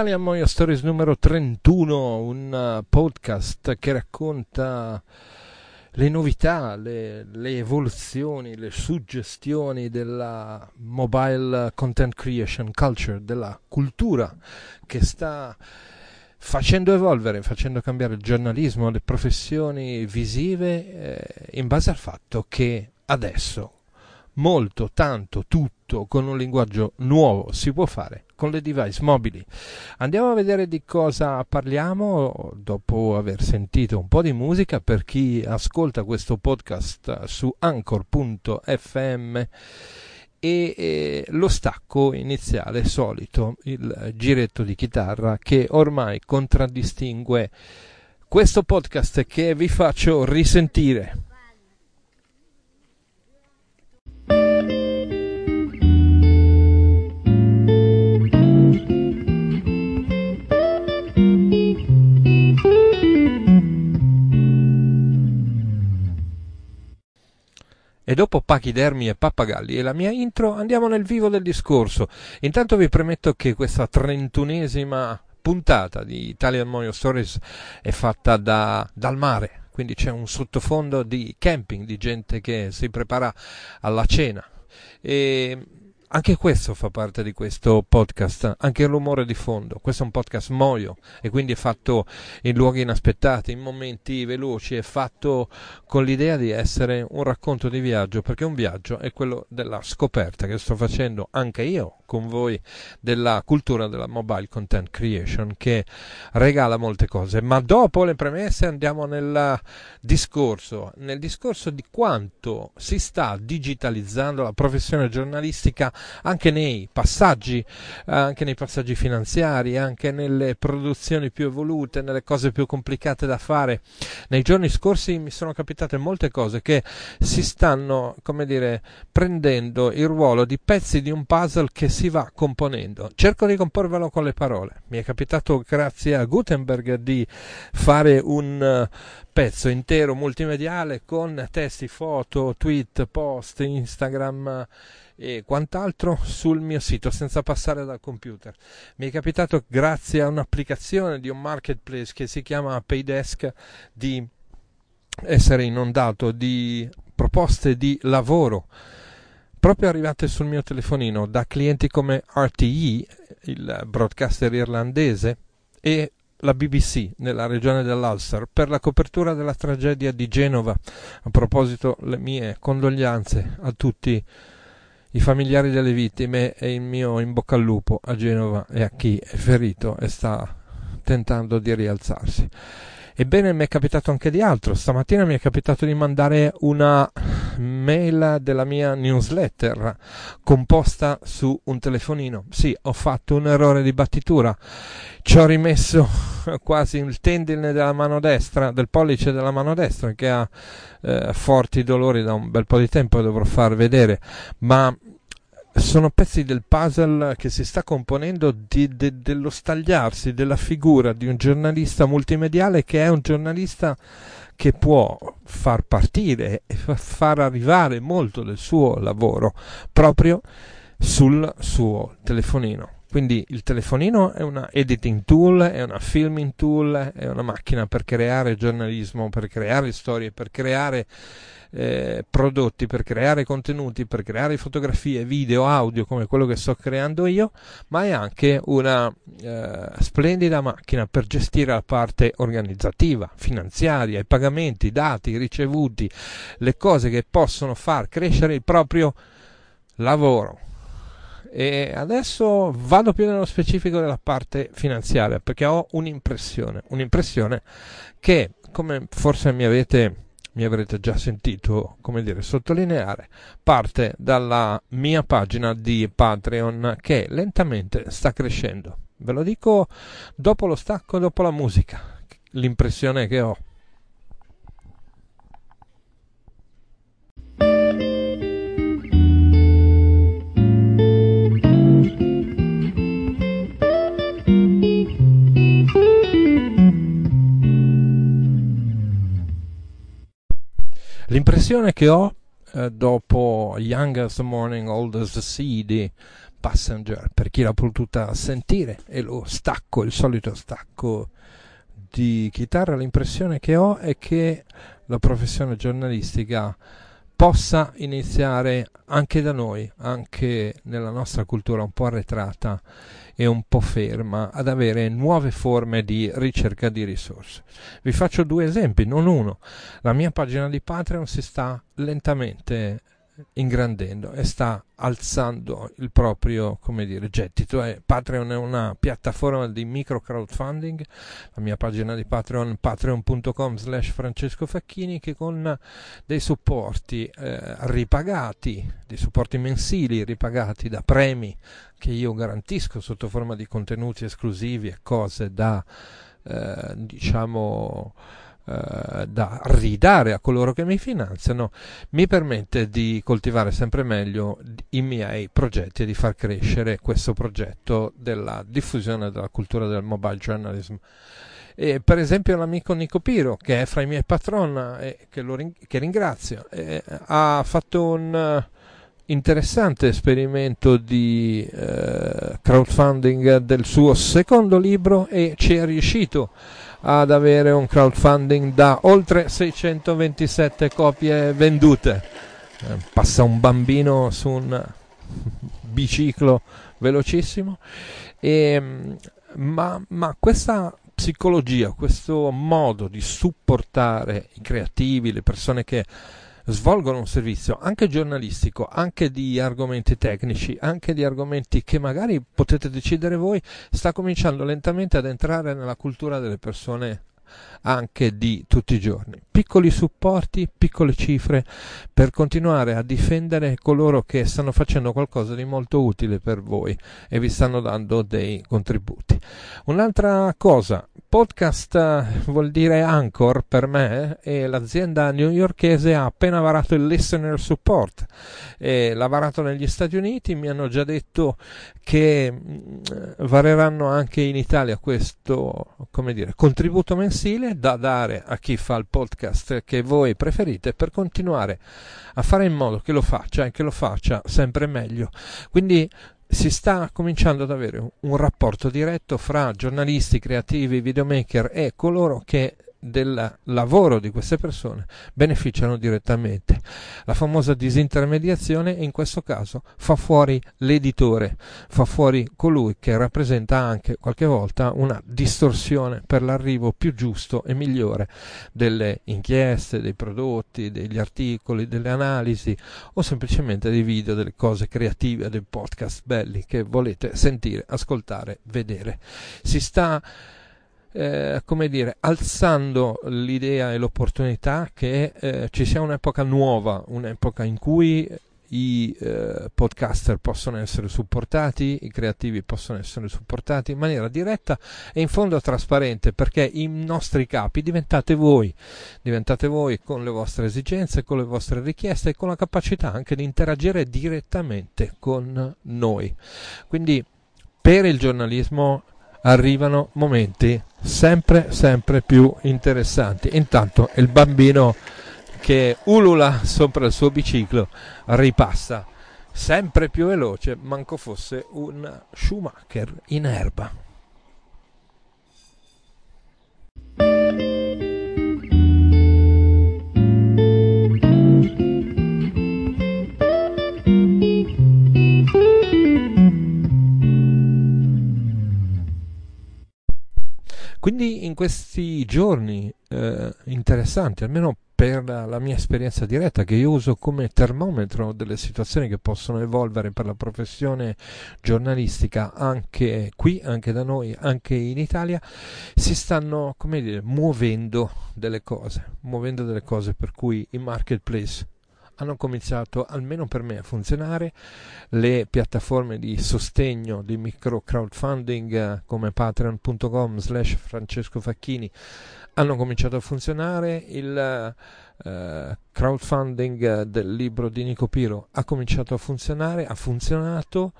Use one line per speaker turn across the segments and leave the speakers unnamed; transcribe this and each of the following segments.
Italian Moyo Stories numero 31, un uh, podcast che racconta le novità, le, le, evoluzioni, le suggestioni della mobile content creation culture, della cultura che sta facendo evolvere, facendo cambiare il giornalismo, le professioni visive eh, in base al fatto che adesso molto, tanto, tutto con un linguaggio nuovo si può fare con le device mobili. Andiamo a vedere di cosa parliamo dopo aver sentito un po' di musica per chi ascolta questo podcast su anchor.fm e, lo stacco iniziale solito, il giretto di chitarra che ormai contraddistingue questo podcast che vi faccio risentire. Dopo pachidermi e pappagalli e la mia intro andiamo nel vivo del discorso. Intanto vi premetto che questa trentunesima puntata di Italian Moyo Stories è fatta da, dal mare, quindi c'è un sottofondo di camping, di gente che si prepara alla cena. E anche questo fa parte di questo podcast, anche il rumore di fondo. Questo è un podcast moio e quindi è fatto in luoghi inaspettati, in momenti veloci, è fatto con l'idea di essere un racconto di viaggio, perché un viaggio è quello della scoperta che sto facendo anche io con voi della cultura della mobile content creation che regala molte cose. Ma dopo le premesse andiamo nel discorso, nel discorso di quanto si sta digitalizzando la professione giornalistica anche nei passaggi, anche nei passaggi finanziari, anche nelle produzioni più evolute, nelle cose più complicate da fare. Nei giorni scorsi mi sono capitate molte cose che si stanno, come dire, prendendo il ruolo di pezzi di un puzzle che si va componendo. Cerco di comporvelo con le parole. Mi è capitato grazie a Gutenberg di fare un eh, pezzo intero multimediale con testi, foto, tweet, post, Instagram e quant'altro sul mio sito senza passare dal computer. Mi è capitato grazie a un'applicazione di un marketplace che si chiama Paydesk di essere inondato di proposte di lavoro proprio arrivate sul mio telefonino da clienti come RTE, il broadcaster irlandese, e la BBC nella regione dell'Ulster per la copertura della tragedia di Genova. A proposito, le mie condoglianze a tutti i familiari delle vittime e il mio in bocca al lupo a Genova e a chi è ferito e sta tentando di rialzarsi. Ebbene, mi è capitato anche di altro. Stamattina mi è capitato di mandare una mail della mia newsletter composta su un telefonino. Sì, ho fatto un errore di battitura. Ci ho rimesso quasi il tendine della mano destra, del pollice della mano destra, che ha eh, forti dolori da un bel po' di tempo, dovrò far vedere. Ma sono pezzi del puzzle che si sta componendo di, de, dello stagliarsi della figura di un giornalista multimediale che è un giornalista che può far partire e far arrivare molto del suo lavoro proprio sul suo telefonino. Quindi il telefonino è una editing tool, è una filming tool, è una macchina per creare giornalismo, per creare storie, per creare eh, prodotti, per creare contenuti, per creare fotografie, video, audio come quello che sto creando io, ma è anche una eh, splendida macchina per gestire la parte organizzativa, finanziaria, i pagamenti, i dati, i ricevuti, le cose che possono far crescere il proprio lavoro. E adesso vado più nello specifico della parte finanziaria perché ho un'impressione, un'impressione che come forse mi avete mi avrete già sentito, come dire, sottolineare, parte dalla mia pagina di Patreon che lentamente sta crescendo. Ve lo dico dopo lo stacco, dopo la musica, l'impressione che ho. L'impressione che ho eh, dopo Young as the Morning, Old as the Sea di Passenger, per chi l'ha potuta sentire, e lo stacco, il solito stacco di chitarra, l'impressione che ho è che la professione giornalistica possa iniziare anche da noi, anche nella nostra cultura un po' arretrata e un po' ferma, ad avere nuove forme di ricerca di risorse. Vi faccio due esempi, non uno. La mia pagina di Patreon si sta lentamente ingrandendo e sta alzando il proprio come dire, gettito. E Patreon è una piattaforma di micro crowdfunding, la mia pagina di Patreon patreon.com slash Francesco Facchini che con dei supporti eh, ripagati, dei supporti mensili ripagati da premi che io garantisco sotto forma di contenuti esclusivi e cose da eh, diciamo eh, da ridare a coloro che mi finanziano, mi permette di coltivare sempre meglio i miei progetti e di far crescere questo progetto della diffusione della cultura del mobile journalism. E per esempio l'amico Nico Piro, che è fra i miei patron e che, ring- che ringrazio, eh, ha fatto un interessante esperimento di eh, crowdfunding del suo secondo libro e ci è riuscito ad avere un crowdfunding da oltre 627 copie vendute. Eh, passa un bambino su un biciclo velocissimo, e, mm, ma, ma questa psicologia, questo modo di supportare i creativi, le persone che svolgono un servizio anche giornalistico, anche di argomenti tecnici, anche di argomenti che magari potete decidere voi, sta cominciando lentamente ad entrare nella cultura delle persone anche di tutti i giorni. Piccoli supporti, piccole cifre per continuare a difendere coloro che stanno facendo qualcosa di molto utile per voi e vi stanno dando dei contributi. Un'altra cosa, podcast eh, vuol dire Anchor per me e l'azienda newyorkese ha appena varato il listener support e l'ha varato negli Stati Uniti, mi hanno già detto che mm, vareranno anche in Italia questo come dire, contributo mensile da dare a chi fa il podcast che voi preferite per continuare a fare in modo che lo faccia e che lo faccia sempre meglio. Quindi si sta cominciando ad avere un rapporto diretto fra giornalisti, creativi, videomaker e coloro che del lavoro di queste persone beneficiano direttamente. La famosa disintermediazione in questo caso fa fuori l'editore, fa fuori colui che rappresenta anche qualche volta una distorsione per l'arrivo più giusto e migliore delle inchieste, dei prodotti, degli articoli, delle analisi o semplicemente dei video, delle cose creative, dei podcast belli che volete sentire, ascoltare, vedere. Si sta eh, come dire, alzando l'idea e l'opportunità che eh, ci sia un'epoca nuova, un'epoca in cui i eh, podcaster possono essere supportati, i creativi possono essere supportati in maniera diretta e in fondo trasparente perché i nostri capi diventate voi, diventate voi con le vostre esigenze, con le vostre richieste e con la capacità anche di interagire direttamente con noi. Quindi per il giornalismo arrivano momenti sempre sempre più interessanti. Intanto il bambino che ulula sopra il suo biciclo ripassa sempre più veloce, manco fosse un Schumacher in erba. Quindi in questi giorni eh, interessanti, almeno per la, la, mia esperienza diretta che io uso come termometro delle situazioni che possono evolvere per la professione giornalistica anche qui, anche da noi, anche in Italia, si stanno, come dire, muovendo delle cose, muovendo delle cose per cui i marketplace hanno cominciato almeno per me a funzionare. Le piattaforme di sostegno di micro crowdfunding eh, come patreon.com slash francesco facchini hanno cominciato a funzionare. Il uh, crowdfunding del libro di Nico Piro ha cominciato a funzionare ha funzionato.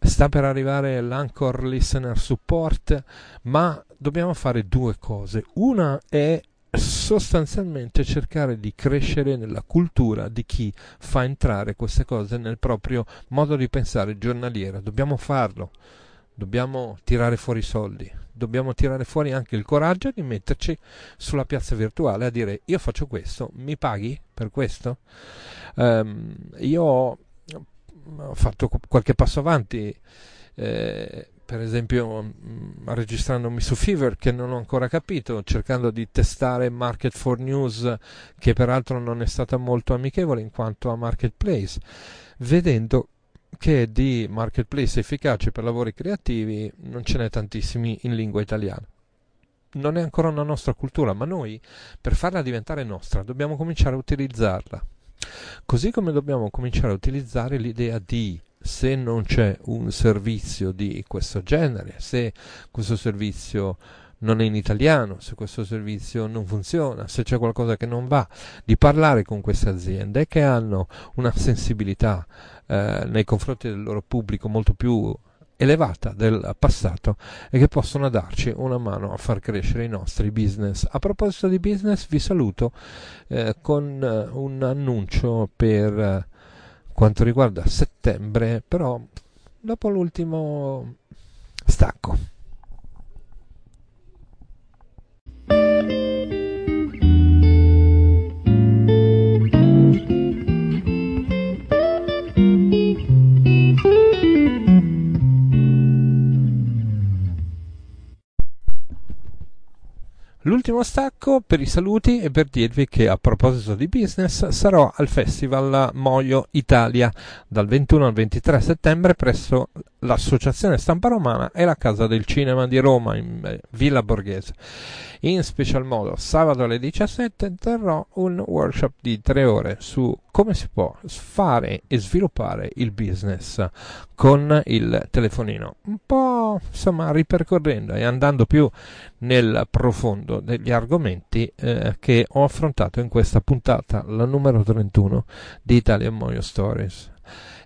Sta per arrivare l'Anchor Listener Support ma dobbiamo fare due cose. Una è sostanzialmente cercare di crescere nella cultura di chi fa entrare queste cose nel proprio modo di pensare giornaliero. Dobbiamo farlo, dobbiamo tirare fuori i soldi, dobbiamo tirare fuori anche il coraggio di metterci sulla piazza virtuale a dire io faccio questo, mi paghi per questo? Um, io ho fatto qualche passo avanti. Eh, per esempio mh, mm, registrandomi su Fever che non ho ancora capito, cercando di testare Market for News che peraltro non è stata molto amichevole in quanto a marketplace, vedendo che di marketplace efficaci per lavori creativi non ce n'è tantissimi in lingua italiana. Non è ancora una nostra cultura, ma noi per farla diventare nostra dobbiamo cominciare a utilizzarla. Così come dobbiamo cominciare a utilizzare l'idea di se non c'è un servizio di questo genere, se questo servizio non è in italiano, se questo servizio non funziona, se c'è qualcosa che non va, di parlare con queste aziende che hanno una sensibilità eh, nei confronti del loro pubblico molto più elevata del passato e che possono darci una mano a far crescere i nostri business. A proposito di business vi saluto eh, con eh, un annuncio per eh, quanto riguarda settembre, però dopo l'ultimo stacco. L'ultimo stacco per i saluti e per dirvi che a proposito di business sarò al Festival Moio Italia dal 21 al 23 settembre presso l'Associazione Stampa Romana e la Casa del Cinema di Roma in eh, Villa Borghese. In special modo sabato alle 17 terrò un workshop di tre ore su come si può fare e sviluppare il business con il telefonino. Un po' insomma ripercorrendo e andando più nel profondo degli argomenti eh, che ho affrontato in questa puntata, la numero 31 di Italian Moyo Stories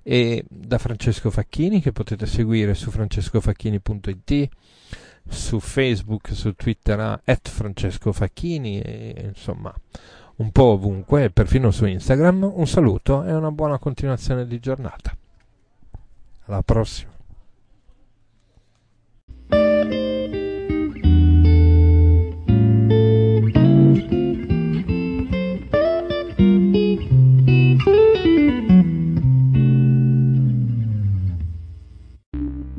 e da Francesco Facchini che potete seguire su francescofacchini.it su Facebook, su Twitter at Francesco Facchini e insomma un po' ovunque, perfino su Instagram. Un saluto e una buona continuazione di giornata. Alla prossima.